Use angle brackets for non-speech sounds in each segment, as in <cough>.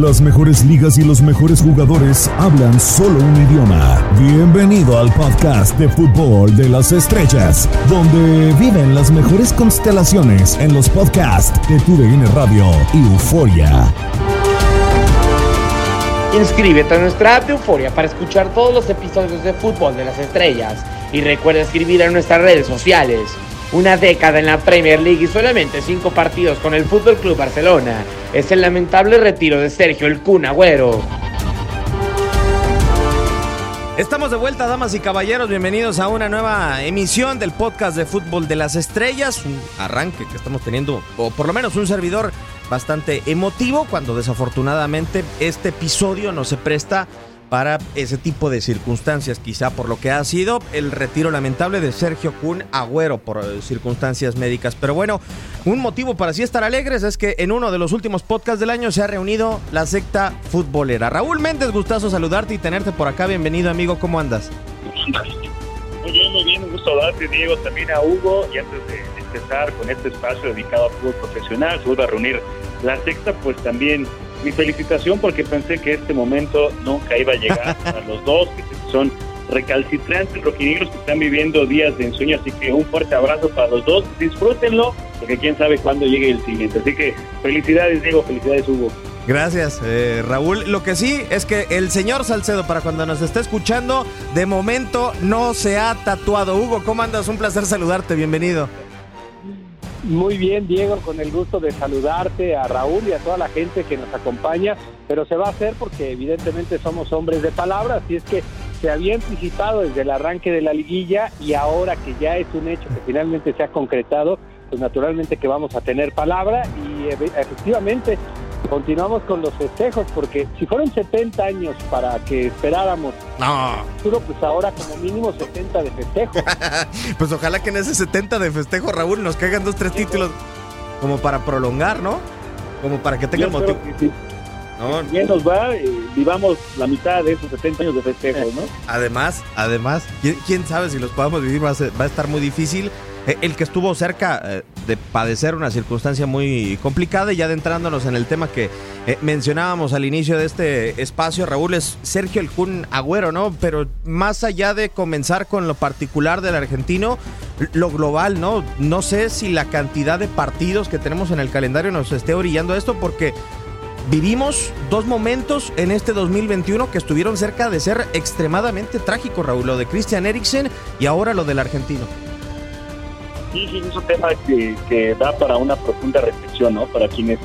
Las mejores ligas y los mejores jugadores hablan solo un idioma. Bienvenido al podcast de fútbol de las estrellas, donde viven las mejores constelaciones en los podcasts de TUDN Radio y Euforia. Inscríbete a nuestra app de Euforia para escuchar todos los episodios de fútbol de las estrellas y recuerda escribir a nuestras redes sociales. Una década en la Premier League y solamente cinco partidos con el Fútbol Club Barcelona es el lamentable retiro de Sergio el Kun Agüero. Estamos de vuelta, damas y caballeros. Bienvenidos a una nueva emisión del podcast de Fútbol de las Estrellas. Un arranque que estamos teniendo, o por lo menos un servidor bastante emotivo, cuando desafortunadamente este episodio no se presta para ese tipo de circunstancias, quizá por lo que ha sido el retiro lamentable de Sergio Kun Agüero por eh, circunstancias médicas. Pero bueno, un motivo para sí estar alegres es que en uno de los últimos podcasts del año se ha reunido la secta futbolera. Raúl Méndez, gustazo saludarte y tenerte por acá. Bienvenido, amigo, ¿cómo andas? Muy bien, muy bien, un gusto saludarte, Diego, también a Hugo. Y antes de empezar con este espacio dedicado al fútbol profesional, se vuelve a reunir la secta, pues también mi felicitación porque pensé que este momento nunca iba a llegar <laughs> a los dos, que son recalcitrantes rojinegros que están viviendo días de ensueño, así que un fuerte abrazo para los dos, disfrútenlo, porque quién sabe cuándo llegue el siguiente. Así que felicidades Diego, felicidades Hugo. Gracias, eh, Raúl. Lo que sí es que el señor Salcedo, para cuando nos esté escuchando, de momento no se ha tatuado. Hugo, ¿cómo andas? Un placer saludarte, bienvenido. Muy bien, Diego, con el gusto de saludarte a Raúl y a toda la gente que nos acompaña, pero se va a hacer porque evidentemente somos hombres de palabras y es que se había anticipado desde el arranque de la liguilla y ahora que ya es un hecho que finalmente se ha concretado, pues naturalmente que vamos a tener palabra y efectivamente continuamos con los festejos, porque si fueron 70 años para que esperáramos no. pues ahora como mínimo 70 de festejo. <laughs> pues ojalá que en ese 70 de festejo, Raúl, nos caigan dos, tres títulos como para prolongar, ¿no? Como para que tengan motivo. No. Bien nos va, eh, vivamos la mitad de esos 70 años de festejo, ¿no? <laughs> Además, además, ¿quién, sabe si los podamos vivir? Va a, va a estar muy difícil. Eh, el que estuvo cerca eh, de padecer una circunstancia muy complicada y ya adentrándonos en el tema que eh, mencionábamos al inicio de este espacio, Raúl, es Sergio El Kun Agüero, ¿no? Pero más allá de comenzar con lo particular del argentino, lo global, ¿no? No sé si la cantidad de partidos que tenemos en el calendario nos esté orillando a esto porque vivimos dos momentos en este 2021 que estuvieron cerca de ser extremadamente trágicos, Raúl, lo de Christian Eriksen y ahora lo del argentino. Sí, es un tema que, da para una profunda reflexión, ¿no? Para quienes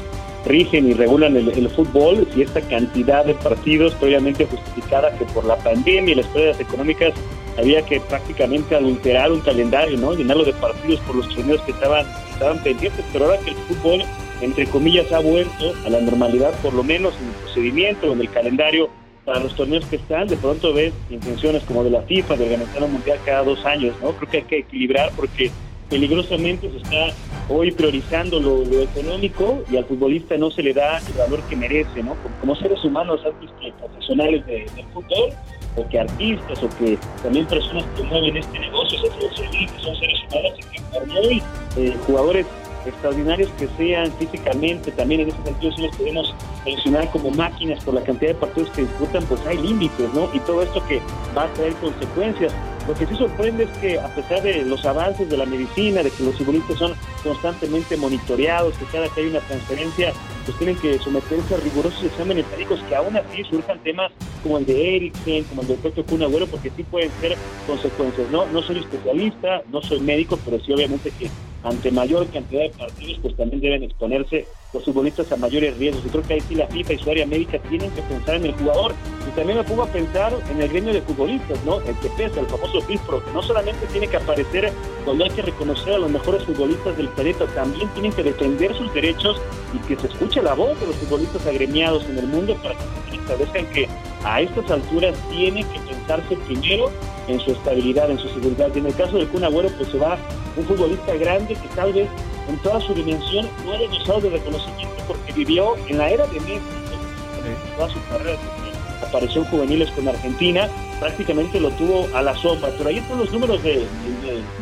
rigen y regulan el, fútbol y esta cantidad de partidos, obviamente justificada que por la pandemia y las pérdidas económicas había que prácticamente adulterar un calendario, ¿no? Llenarlo de partidos por los torneos que estaban, estaban pendientes, pero ahora que el fútbol, entre comillas, ha vuelto a la normalidad, por lo menos en el procedimiento, en el calendario para los torneos que están, de pronto ves intenciones como de la FIFA, de organizar un mundial cada dos años, ¿no? Creo que hay que equilibrar porque peligrosamente se está hoy priorizando lo, económico y al futbolista no se le da el valor que merece, ¿no? Como, seres humanos antes que profesionales de, fútbol o que artistas o que también personas que mueven este negocio, son seres humanos y que por muy eh, jugadores extraordinarios que sean físicamente, también en ese sentido si los podemos mencionar como máquinas por la cantidad de partidos que disputan, pues hay límites, ¿no? Y todo esto que va a traer consecuencias. Lo que sí sorprende es que a pesar de los avances de la medicina, de que los futbolistas son constantemente monitoreados, que cada que hay una transferencia, pues tienen que someterse a rigurosos exámenes médicos, que aún así surjan temas como el de Eriksen, como el del propio Kun porque sí pueden ser consecuencias. No, no soy especialista, no soy médico, pero sí obviamente que ante mayor cantidad de partidos, pues también deben exponerse los futbolistas a mayores riesgos. Y creo que ahí sí la FIFA y su área médica tienen que pensar en el jugador. Y también me pongo a pensar en el gremio de futbolistas, ¿no? El que pesa, el famoso FIFPRO, que no solamente tiene que aparecer cuando hay que reconocer a los mejores futbolistas del planeta, también tienen que defender sus derechos y que se escuche la voz de los futbolistas agremiados en el mundo para que establezcan que a estas alturas tiene que pensarse primero en su estabilidad, en su seguridad. Y en el caso del Kun Agüero, pues se va un futbolista grande que tal vez en toda su dimensión no haya gozado de reconocimiento porque vivió en la era de Messi, toda su carrera apareció en juveniles con Argentina, prácticamente lo tuvo a la sombra, pero ahí están los números de,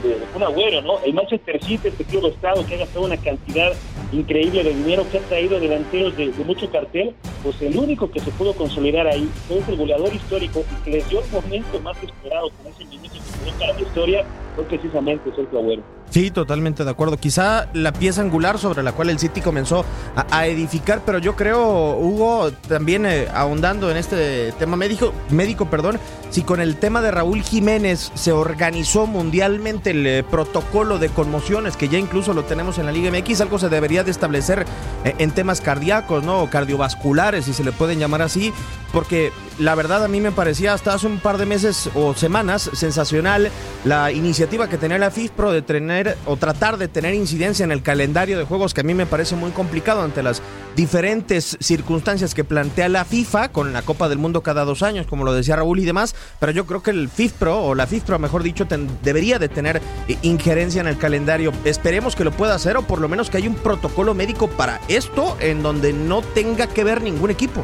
de, Agüero, ¿no? El Manchester City, este club de estado que ha gastado una cantidad increíble de dinero que ha traído delanteros de, mucho cartel, pues el único que se pudo consolidar ahí fue el goleador histórico y que les dio el momento más esperado con ese minuto que para la historia fue precisamente Sergio Agüero. Sí, totalmente de acuerdo. Quizá la pieza angular sobre la cual el City comenzó a, edificar, pero yo creo, Hugo, también eh, ahondando en este tema médico, médico, perdón, si con el tema de Raúl Jiménez se organizó mundialmente el eh, protocolo de conmociones, que ya incluso lo tenemos en la Liga MX, algo se debería de establecer eh, en temas cardíacos, ¿no? O cardiovasculares, si se le pueden llamar así, porque la verdad a mí me parecía hasta hace un par de meses o semanas sensacional la iniciativa que tenía la FIFPRO de tener o tratar de tener incidencia en el calendario de juegos que a mí me parece muy complicado ante las diferentes circunstancias que plantea la FIFA con la Copa del Mundo cada dos años, como lo decía Raúl y demás, pero yo creo que el FIFPRO o la FIFPRO, mejor dicho, debería de tener injerencia en el calendario. Esperemos que lo pueda hacer o por lo menos que haya un protocolo médico para esto en donde no tenga que ver ningún equipo.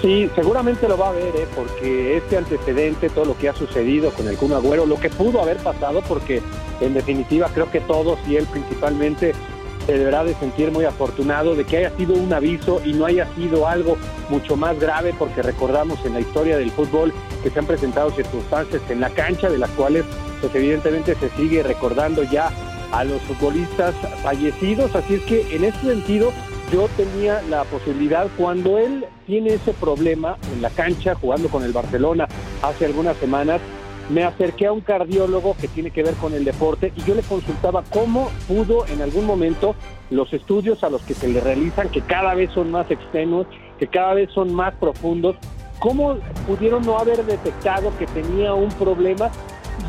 Sí, seguramente lo va a ver, ¿eh? porque este antecedente, todo lo que ha sucedido con el Kun Agüero, lo que pudo haber pasado, porque en definitiva creo que todos y él principalmente se deberá de sentir muy afortunado de que haya sido un aviso y no haya sido algo mucho más grave, porque recordamos en la historia del fútbol que se han presentado circunstancias en la cancha de las cuales pues evidentemente se sigue recordando ya a los futbolistas fallecidos, así es que en ese sentido yo tenía la posibilidad cuando él tiene ese problema en la cancha jugando con el Barcelona hace algunas semanas, me acerqué a un cardiólogo que tiene que ver con el deporte y yo le consultaba cómo pudo en algún momento los estudios a los que se le realizan, que cada vez son más extenuos, que cada vez son más profundos, cómo pudieron no haber detectado que tenía un problema.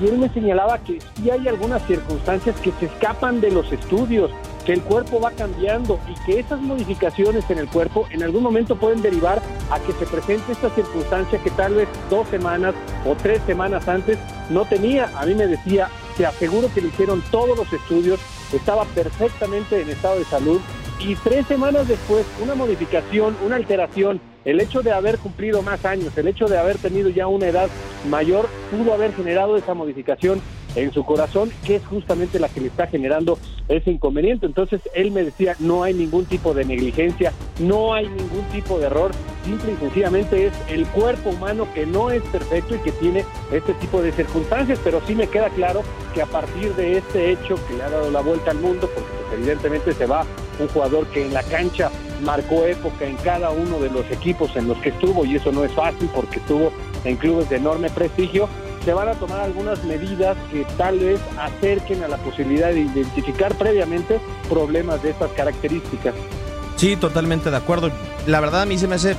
Y él me señalaba que sí hay algunas circunstancias que se escapan de los estudios, que el cuerpo va cambiando y que esas modificaciones en el cuerpo en algún momento pueden derivar a que se presente esta circunstancia que tal vez dos semanas o tres semanas antes no tenía. A mí me decía, te aseguro que le hicieron todos los estudios, estaba perfectamente en estado de salud y tres semanas después una modificación, una alteración, el hecho de haber cumplido más años, el hecho de haber tenido ya una edad mayor, pudo haber generado esa modificación en su corazón, que es justamente la que le está generando ese inconveniente. Entonces él me decía, no hay ningún tipo de negligencia, no hay ningún tipo de error, simple y sencillamente es el cuerpo humano que no es perfecto y que tiene este tipo de circunstancias, pero sí me queda claro que a partir de este hecho que le ha dado la vuelta al mundo, porque pues, evidentemente se va un jugador que en la cancha marcó época en cada uno de los equipos en los que estuvo y eso no es fácil porque estuvo en clubes de enorme prestigio, se van a tomar algunas medidas que tal vez acerquen a la posibilidad de identificar previamente problemas de estas características. Sí, totalmente de acuerdo. La verdad a mí se me hace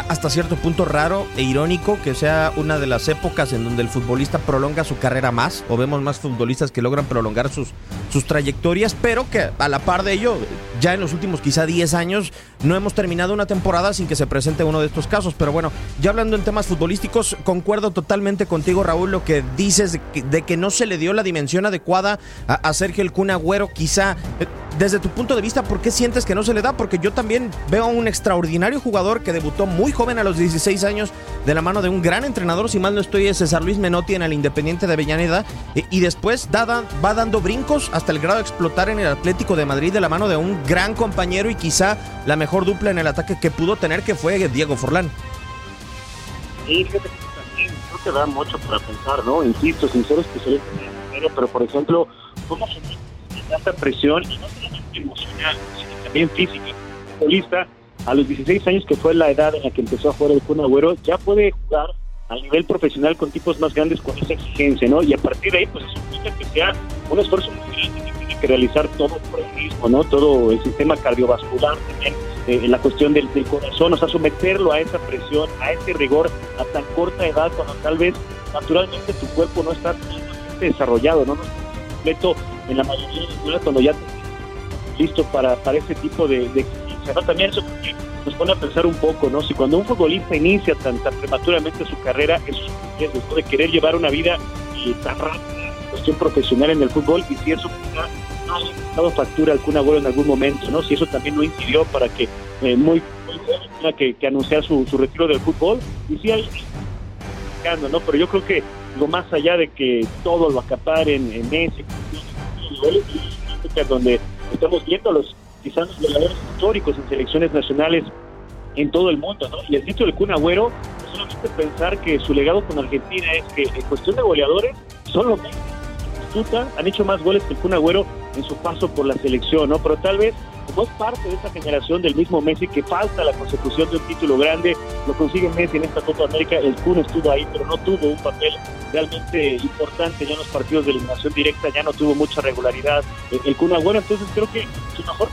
hasta cierto punto raro e irónico que sea una de las épocas en donde el futbolista prolonga su carrera más, o vemos más futbolistas que logran prolongar sus, sus trayectorias, pero que a la par de ello, ya en los últimos quizá 10 años, no hemos terminado una temporada sin que se presente uno de estos casos. Pero bueno, ya hablando en temas futbolísticos, concuerdo totalmente contigo, Raúl, lo que dices de que, no se le dio la dimensión adecuada a, Sergio El Kun Agüero, quizá eh, desde tu punto de vista, ¿por qué sientes que no se le da? Porque yo también veo a un extraordinario jugador que debutó muy joven a los 16 años de la mano de un gran entrenador, si mal no estoy, es César Luis Menotti en el Independiente de Avellaneda, y, después va dando brincos hasta el grado de explotar en el Atlético de Madrid de la mano de un gran compañero y quizá la mejor dupla en el ataque que pudo tener, que fue Diego Forlán. Sí, fíjate que no te da mucho para pensar, ¿no? Insisto, sin ser especialista pero por ejemplo, ¿cómo se tanta presión y no solamente emocional, sino también física. Futbolista, a los 16 años, que fue la edad en la que empezó a jugar el Kun Agüero, ya puede jugar a nivel profesional con tipos más grandes con esa exigencia, ¿no? Y a partir de ahí, pues eso implica que sea un esfuerzo muy grande que tiene que realizar todo por el mismo, ¿no? Todo el sistema cardiovascular también, eh, la cuestión del, corazón, o sea, someterlo a esa presión, a ese rigor a tan corta edad, cuando tal vez naturalmente tu cuerpo no está desarrollado, ¿no? No está completo en la mayoría de los cuando ya listo para, para ese tipo de, de También eso nos pone a pensar un poco, ¿no? Si cuando un futbolista inicia tan, prematuramente su carrera, eso es después de querer llevar una vida tan rápida, cuestión profesional en el fútbol, y si eso no ha dado factura alguna Kun en algún momento, ¿no? Si eso también no incidió para que eh, muy, muy tenga que, anunciar su, su retiro del fútbol, y si hay ¿no? Pero yo creo que lo más allá de que todo lo acaparen en ese donde estamos viendo los quizás los goleadores históricos en selecciones nacionales en todo el mundo, ¿no? Y el título de Kun Agüero, no solamente pensar que su legado con Argentina es que en cuestión de goleadores los mismos. Han hecho más goles que el Kun Agüero en su paso por la selección, ¿no? Pero tal vez como es parte de esa generación del mismo Messi que falta la consecución de un título grande, lo consigue Messi en esta Copa América, el Kun estuvo ahí, pero no tuvo un papel realmente importante ya en los partidos de eliminación directa, ya no tuvo mucha regularidad el Kun Agüero, entonces creo que su mejor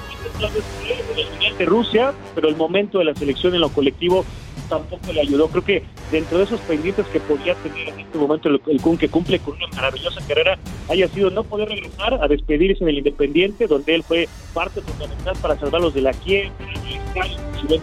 de Rusia, pero el momento de la selección en lo colectivo tampoco le ayudó. Creo que dentro de esos pendientes que podía tener en este momento el, Kun, que cumple con una maravillosa carrera, haya sido no poder regresar a despedirse en el Independiente, donde él fue parte fundamental para salvarlos de la quiebra,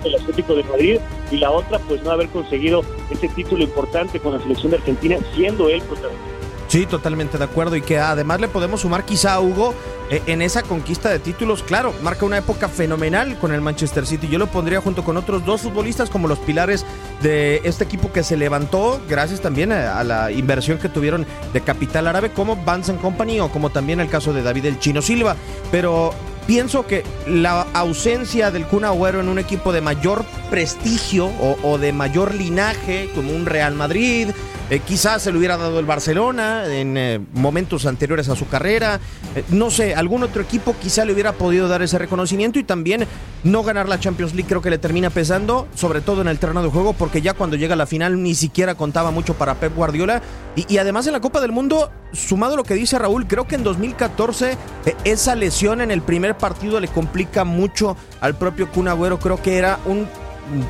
el Atlético de Madrid, y la otra, pues no haber conseguido ese título importante con la selección de Argentina, siendo él protagonista. Sí, totalmente de acuerdo. Y que además le podemos sumar quizá a Hugo eh, en esa conquista de títulos. Claro, marca una época fenomenal con el Manchester City. Yo lo pondría junto con otros dos futbolistas como los pilares de este equipo que se levantó gracias también a, la inversión que tuvieron de capital árabe como Vance Company o como también el caso de David el Chino Silva. Pero pienso que la ausencia del Kun Agüero en un equipo de mayor prestigio o, o de mayor linaje como un Real Madrid, eh, quizás se le hubiera dado el Barcelona en eh, momentos anteriores a su carrera. Eh, no sé, algún otro equipo quizá le hubiera podido dar ese reconocimiento y también no ganar la Champions League creo que le termina pesando, sobre todo en el terreno de juego, porque ya cuando llega a la final ni siquiera contaba mucho para Pep Guardiola. Y, además en la Copa del Mundo, sumado lo que dice Raúl, creo que en 2014 esa lesión en el primer partido le complica mucho al propio Kun Agüero. Creo que era un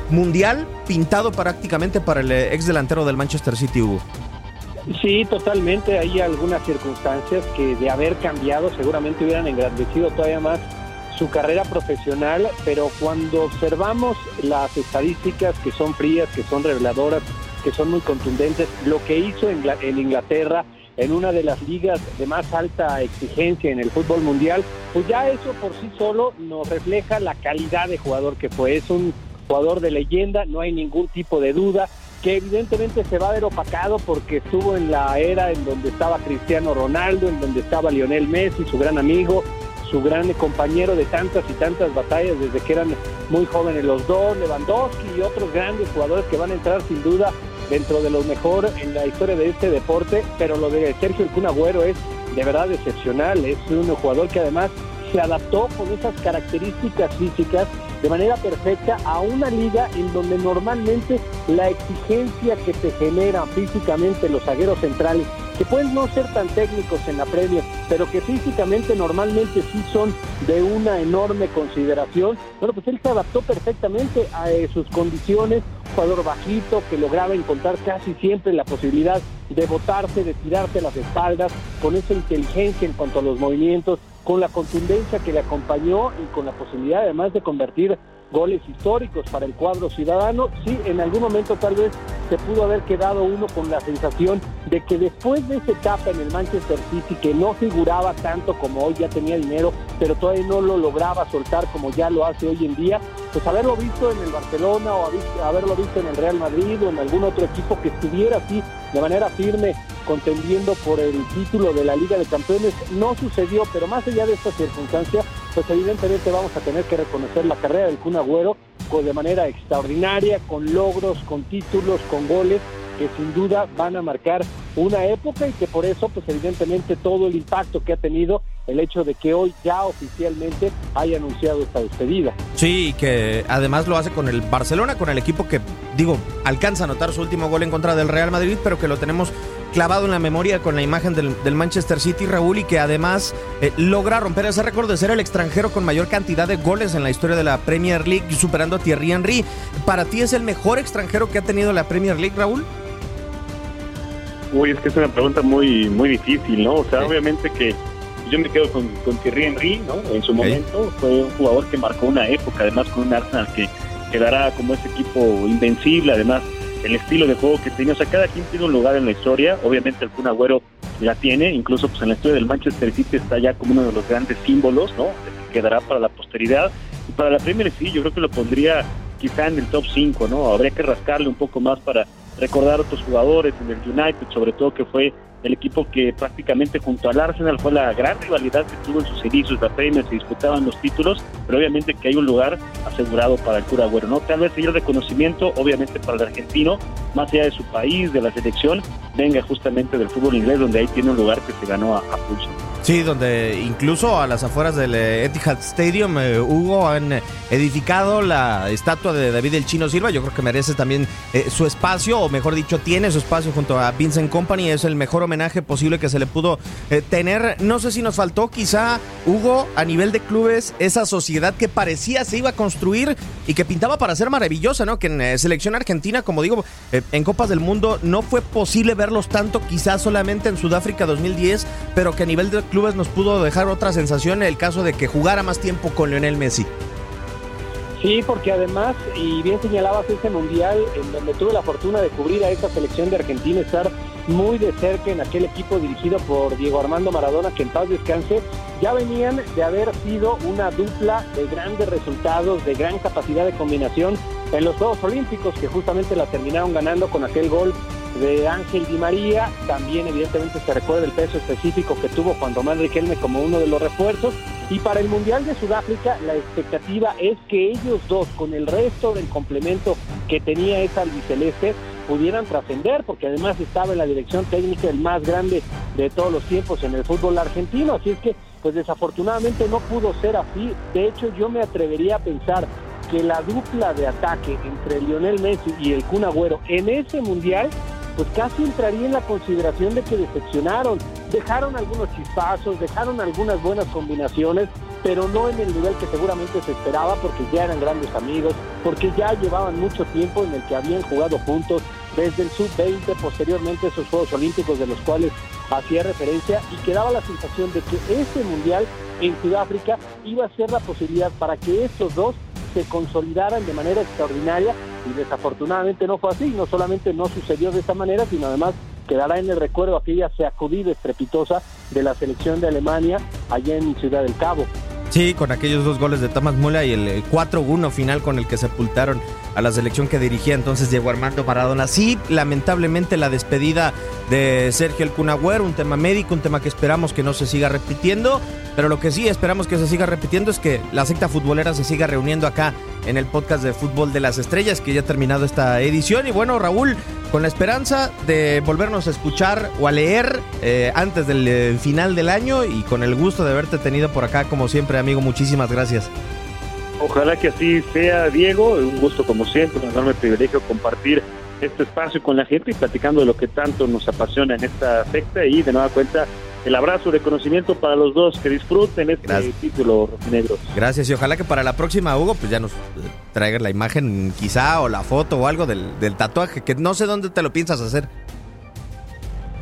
mundial pintado prácticamente para el ex delantero del Manchester City, Hugo. Sí, totalmente. Hay algunas circunstancias que de haber cambiado seguramente hubieran engrandecido todavía más su carrera profesional, pero cuando observamos las estadísticas que son frías, que son reveladoras, que son muy contundentes, lo que hizo en Inglaterra en una de las ligas de más alta exigencia en el fútbol mundial, pues ya eso por sí solo nos refleja la calidad de jugador que fue. Es un jugador de leyenda, no hay ningún tipo de duda, que evidentemente se va a ver opacado porque estuvo en la era en donde estaba Cristiano Ronaldo, en donde estaba Lionel Messi, su gran amigo, su gran compañero de tantas y tantas batallas desde que eran muy jóvenes los dos, Lewandowski y otros grandes jugadores que van a entrar sin duda dentro de los mejor en la historia de este deporte, pero lo de Sergio El Kun Agüero es de verdad excepcional, es un jugador que además se adaptó con esas características físicas de manera perfecta a una liga en donde normalmente la exigencia que se genera físicamente los zagueros centrales, que pueden no ser tan técnicos en la previa, pero que físicamente normalmente sí son de una enorme consideración, bueno, pues él se adaptó perfectamente a eh, sus condiciones, jugador bajito que lograba encontrar casi siempre la posibilidad de botarse, de tirarse las espaldas, con esa inteligencia en cuanto a los movimientos, con la contundencia que le acompañó y con la posibilidad además de convertir goles históricos para el cuadro ciudadano. Sí, en algún momento tal vez se pudo haber quedado uno con la sensación de que después de esa etapa en el Manchester City, que no figuraba tanto como hoy, ya tenía dinero, pero todavía no lo lograba soltar como ya lo hace hoy en día, pues haberlo visto en el Barcelona o haberlo visto en el Real Madrid o en algún otro equipo que estuviera así de manera firme contendiendo por el título de la Liga de Campeones. No sucedió, pero más allá de esta circunstancia, pues evidentemente vamos a tener que reconocer la carrera del Kun Agüero de manera extraordinaria, con logros, con títulos, con goles que sin duda van a marcar una época y que por eso, pues evidentemente todo el impacto que ha tenido el hecho de que hoy ya oficialmente haya anunciado esta despedida. Sí, que además lo hace con el Barcelona, con el equipo que, digo, alcanza a anotar su último gol en contra del Real Madrid, pero que lo tenemos clavado en la memoria con la imagen del, Manchester City, Raúl, y que además eh, logra romper ese récord de ser el extranjero con mayor cantidad de goles en la historia de la Premier League, superando a Thierry Henry. ¿Para ti es el mejor extranjero que ha tenido la Premier League, Raúl? Uy, es que es una pregunta muy, muy difícil, ¿no? O sea, obviamente que yo me quedo con, con Thierry Henry, ¿no? En su momento fue un jugador que marcó una época, además con un Arsenal que quedará como ese equipo invencible, además el estilo de juego que tenía. O sea, cada quien tiene un lugar en la historia. Obviamente el Agüero la tiene, incluso pues en la historia del Manchester City está ya como uno de los grandes símbolos, ¿no? Que quedará para la posteridad. Y para la Premier sí, yo creo que lo pondría quizá en el top 5, ¿no? Habría que rascarle un poco más para recordar a otros jugadores en el United, sobre todo que fue el equipo que prácticamente junto al Arsenal fue la gran rivalidad que tuvo en sus inicios, la Premier, se disputaban los títulos, pero obviamente que hay un lugar asegurado para el Cura Agüero, ¿no? Tal vez el reconocimiento, obviamente para el argentino, más allá de su país, de la selección, venga justamente del fútbol inglés, donde ahí tiene un lugar que se ganó a, a pulso. Sí, donde incluso a las afueras del eh, Etihad Stadium, eh, Hugo, han eh, edificado la estatua de David el Chino Silva. Yo creo que merece también su espacio, o mejor dicho, tiene su espacio junto a Vincent Company. Es el mejor homenaje posible que se le pudo tener. No sé si nos faltó, quizá, Hugo, a nivel de clubes, esa sociedad que parecía se iba a construir y que pintaba para ser maravillosa, ¿no? Que en selección argentina, como digo, en Copas del Mundo no fue posible verlos tanto, quizás solamente en Sudáfrica 2010, pero que a nivel de clubes nos pudo dejar otra sensación en el caso de que jugara más tiempo con Lionel Messi. Sí, porque además, y bien señalabas ese mundial en donde tuve la fortuna de cubrir a esta selección de Argentina, estar muy de cerca en aquel equipo dirigido por Diego Armando Maradona, que en paz descanse, ya venían de haber sido una dupla de grandes resultados, de gran capacidad de combinación en los Juegos Olímpicos, que justamente la terminaron ganando con aquel gol de Ángel Di María. También evidentemente se recuerda el peso específico que tuvo Juan Román Riquelme como uno de los refuerzos. Y para el Mundial de Sudáfrica la expectativa es que ellos dos, con el resto del complemento que tenía esa albiceleste, pudieran trascender, porque además estaba en la dirección técnica el más grande de todos los tiempos en el fútbol argentino. Así es que, pues desafortunadamente no pudo ser así. De hecho, yo me atrevería a pensar que la dupla de ataque entre Lionel Messi y el Kun Agüero en ese mundial pues casi entraría en la consideración de que decepcionaron. Dejaron algunos chispazos, dejaron algunas buenas combinaciones, pero no en el nivel que seguramente se esperaba porque ya eran grandes amigos, porque ya llevaban mucho tiempo en el que habían jugado juntos desde el sub-20, posteriormente esos Juegos Olímpicos de los cuales hacía referencia y quedaba la sensación de que este mundial en Sudáfrica iba a ser la posibilidad para que estos dos se consolidaran de manera extraordinaria y desafortunadamente no fue así, no solamente no sucedió de esta manera, sino además quedará en el recuerdo aquella sacudida estrepitosa de la selección de Alemania allá en Ciudad del Cabo. Sí, con aquellos dos goles de Thomas Müller y el 4-1 final con el que sepultaron a la selección que dirigía entonces Diego Armando Maradona. Sí, lamentablemente la despedida de Sergio El Cunagüero, un tema médico, un tema que esperamos que no se siga repitiendo, pero lo que sí esperamos que se siga repitiendo es que la secta futbolera se siga reuniendo acá en el podcast de Fútbol de las Estrellas, que ya ha terminado esta edición. Y bueno, Raúl, con la esperanza de volvernos a escuchar o a leer eh, antes del eh, final del año y con el gusto de haberte tenido por acá, como siempre, amigo. Muchísimas gracias. Ojalá que así sea, Diego. Un gusto, como siempre, un enorme privilegio compartir este espacio con la gente y platicando de lo que tanto nos apasiona en esta secta. Y de nueva cuenta, el abrazo de conocimiento para los dos. Que disfruten este título negro. Gracias y ojalá que para la próxima, Hugo, pues ya nos traigan la imagen quizá o la foto o algo del, del tatuaje, que no sé dónde te lo piensas hacer.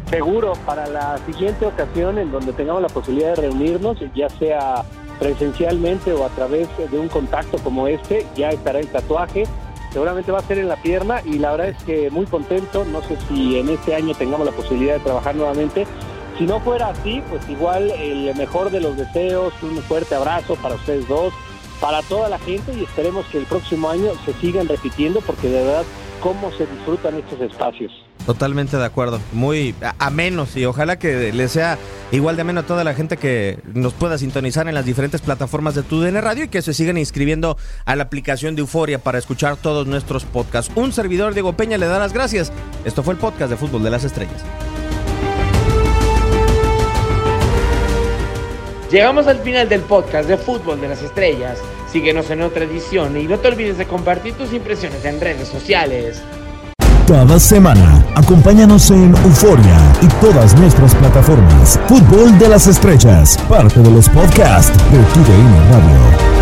Seguro, para la siguiente ocasión en donde tengamos la posibilidad de reunirnos, ya sea presencialmente o a través de un contacto como este, ya estará el tatuaje. Seguramente va a ser en la pierna y la verdad es que muy contento. No sé si en este año tengamos la posibilidad de trabajar nuevamente, si no fuera así, pues igual el mejor de los deseos, un fuerte abrazo para ustedes dos, para toda la gente y esperemos que el próximo año se sigan repitiendo porque de verdad cómo se disfrutan estos espacios. Totalmente de acuerdo, muy menos y ojalá que le sea igual de ameno a toda la gente que nos pueda sintonizar en las diferentes plataformas de TUDN Radio y que se sigan inscribiendo a la aplicación de Euforia para escuchar todos nuestros podcasts. Un servidor Diego Peña le da las gracias. Esto fue el podcast de Fútbol de las Estrellas. Llegamos al final del podcast de Fútbol de las Estrellas. Síguenos en otra edición y no te olvides de compartir tus impresiones en redes sociales. Cada semana, acompáñanos en Euforia y todas nuestras plataformas. Fútbol de las Estrellas, parte de los podcasts de TUDN Radio.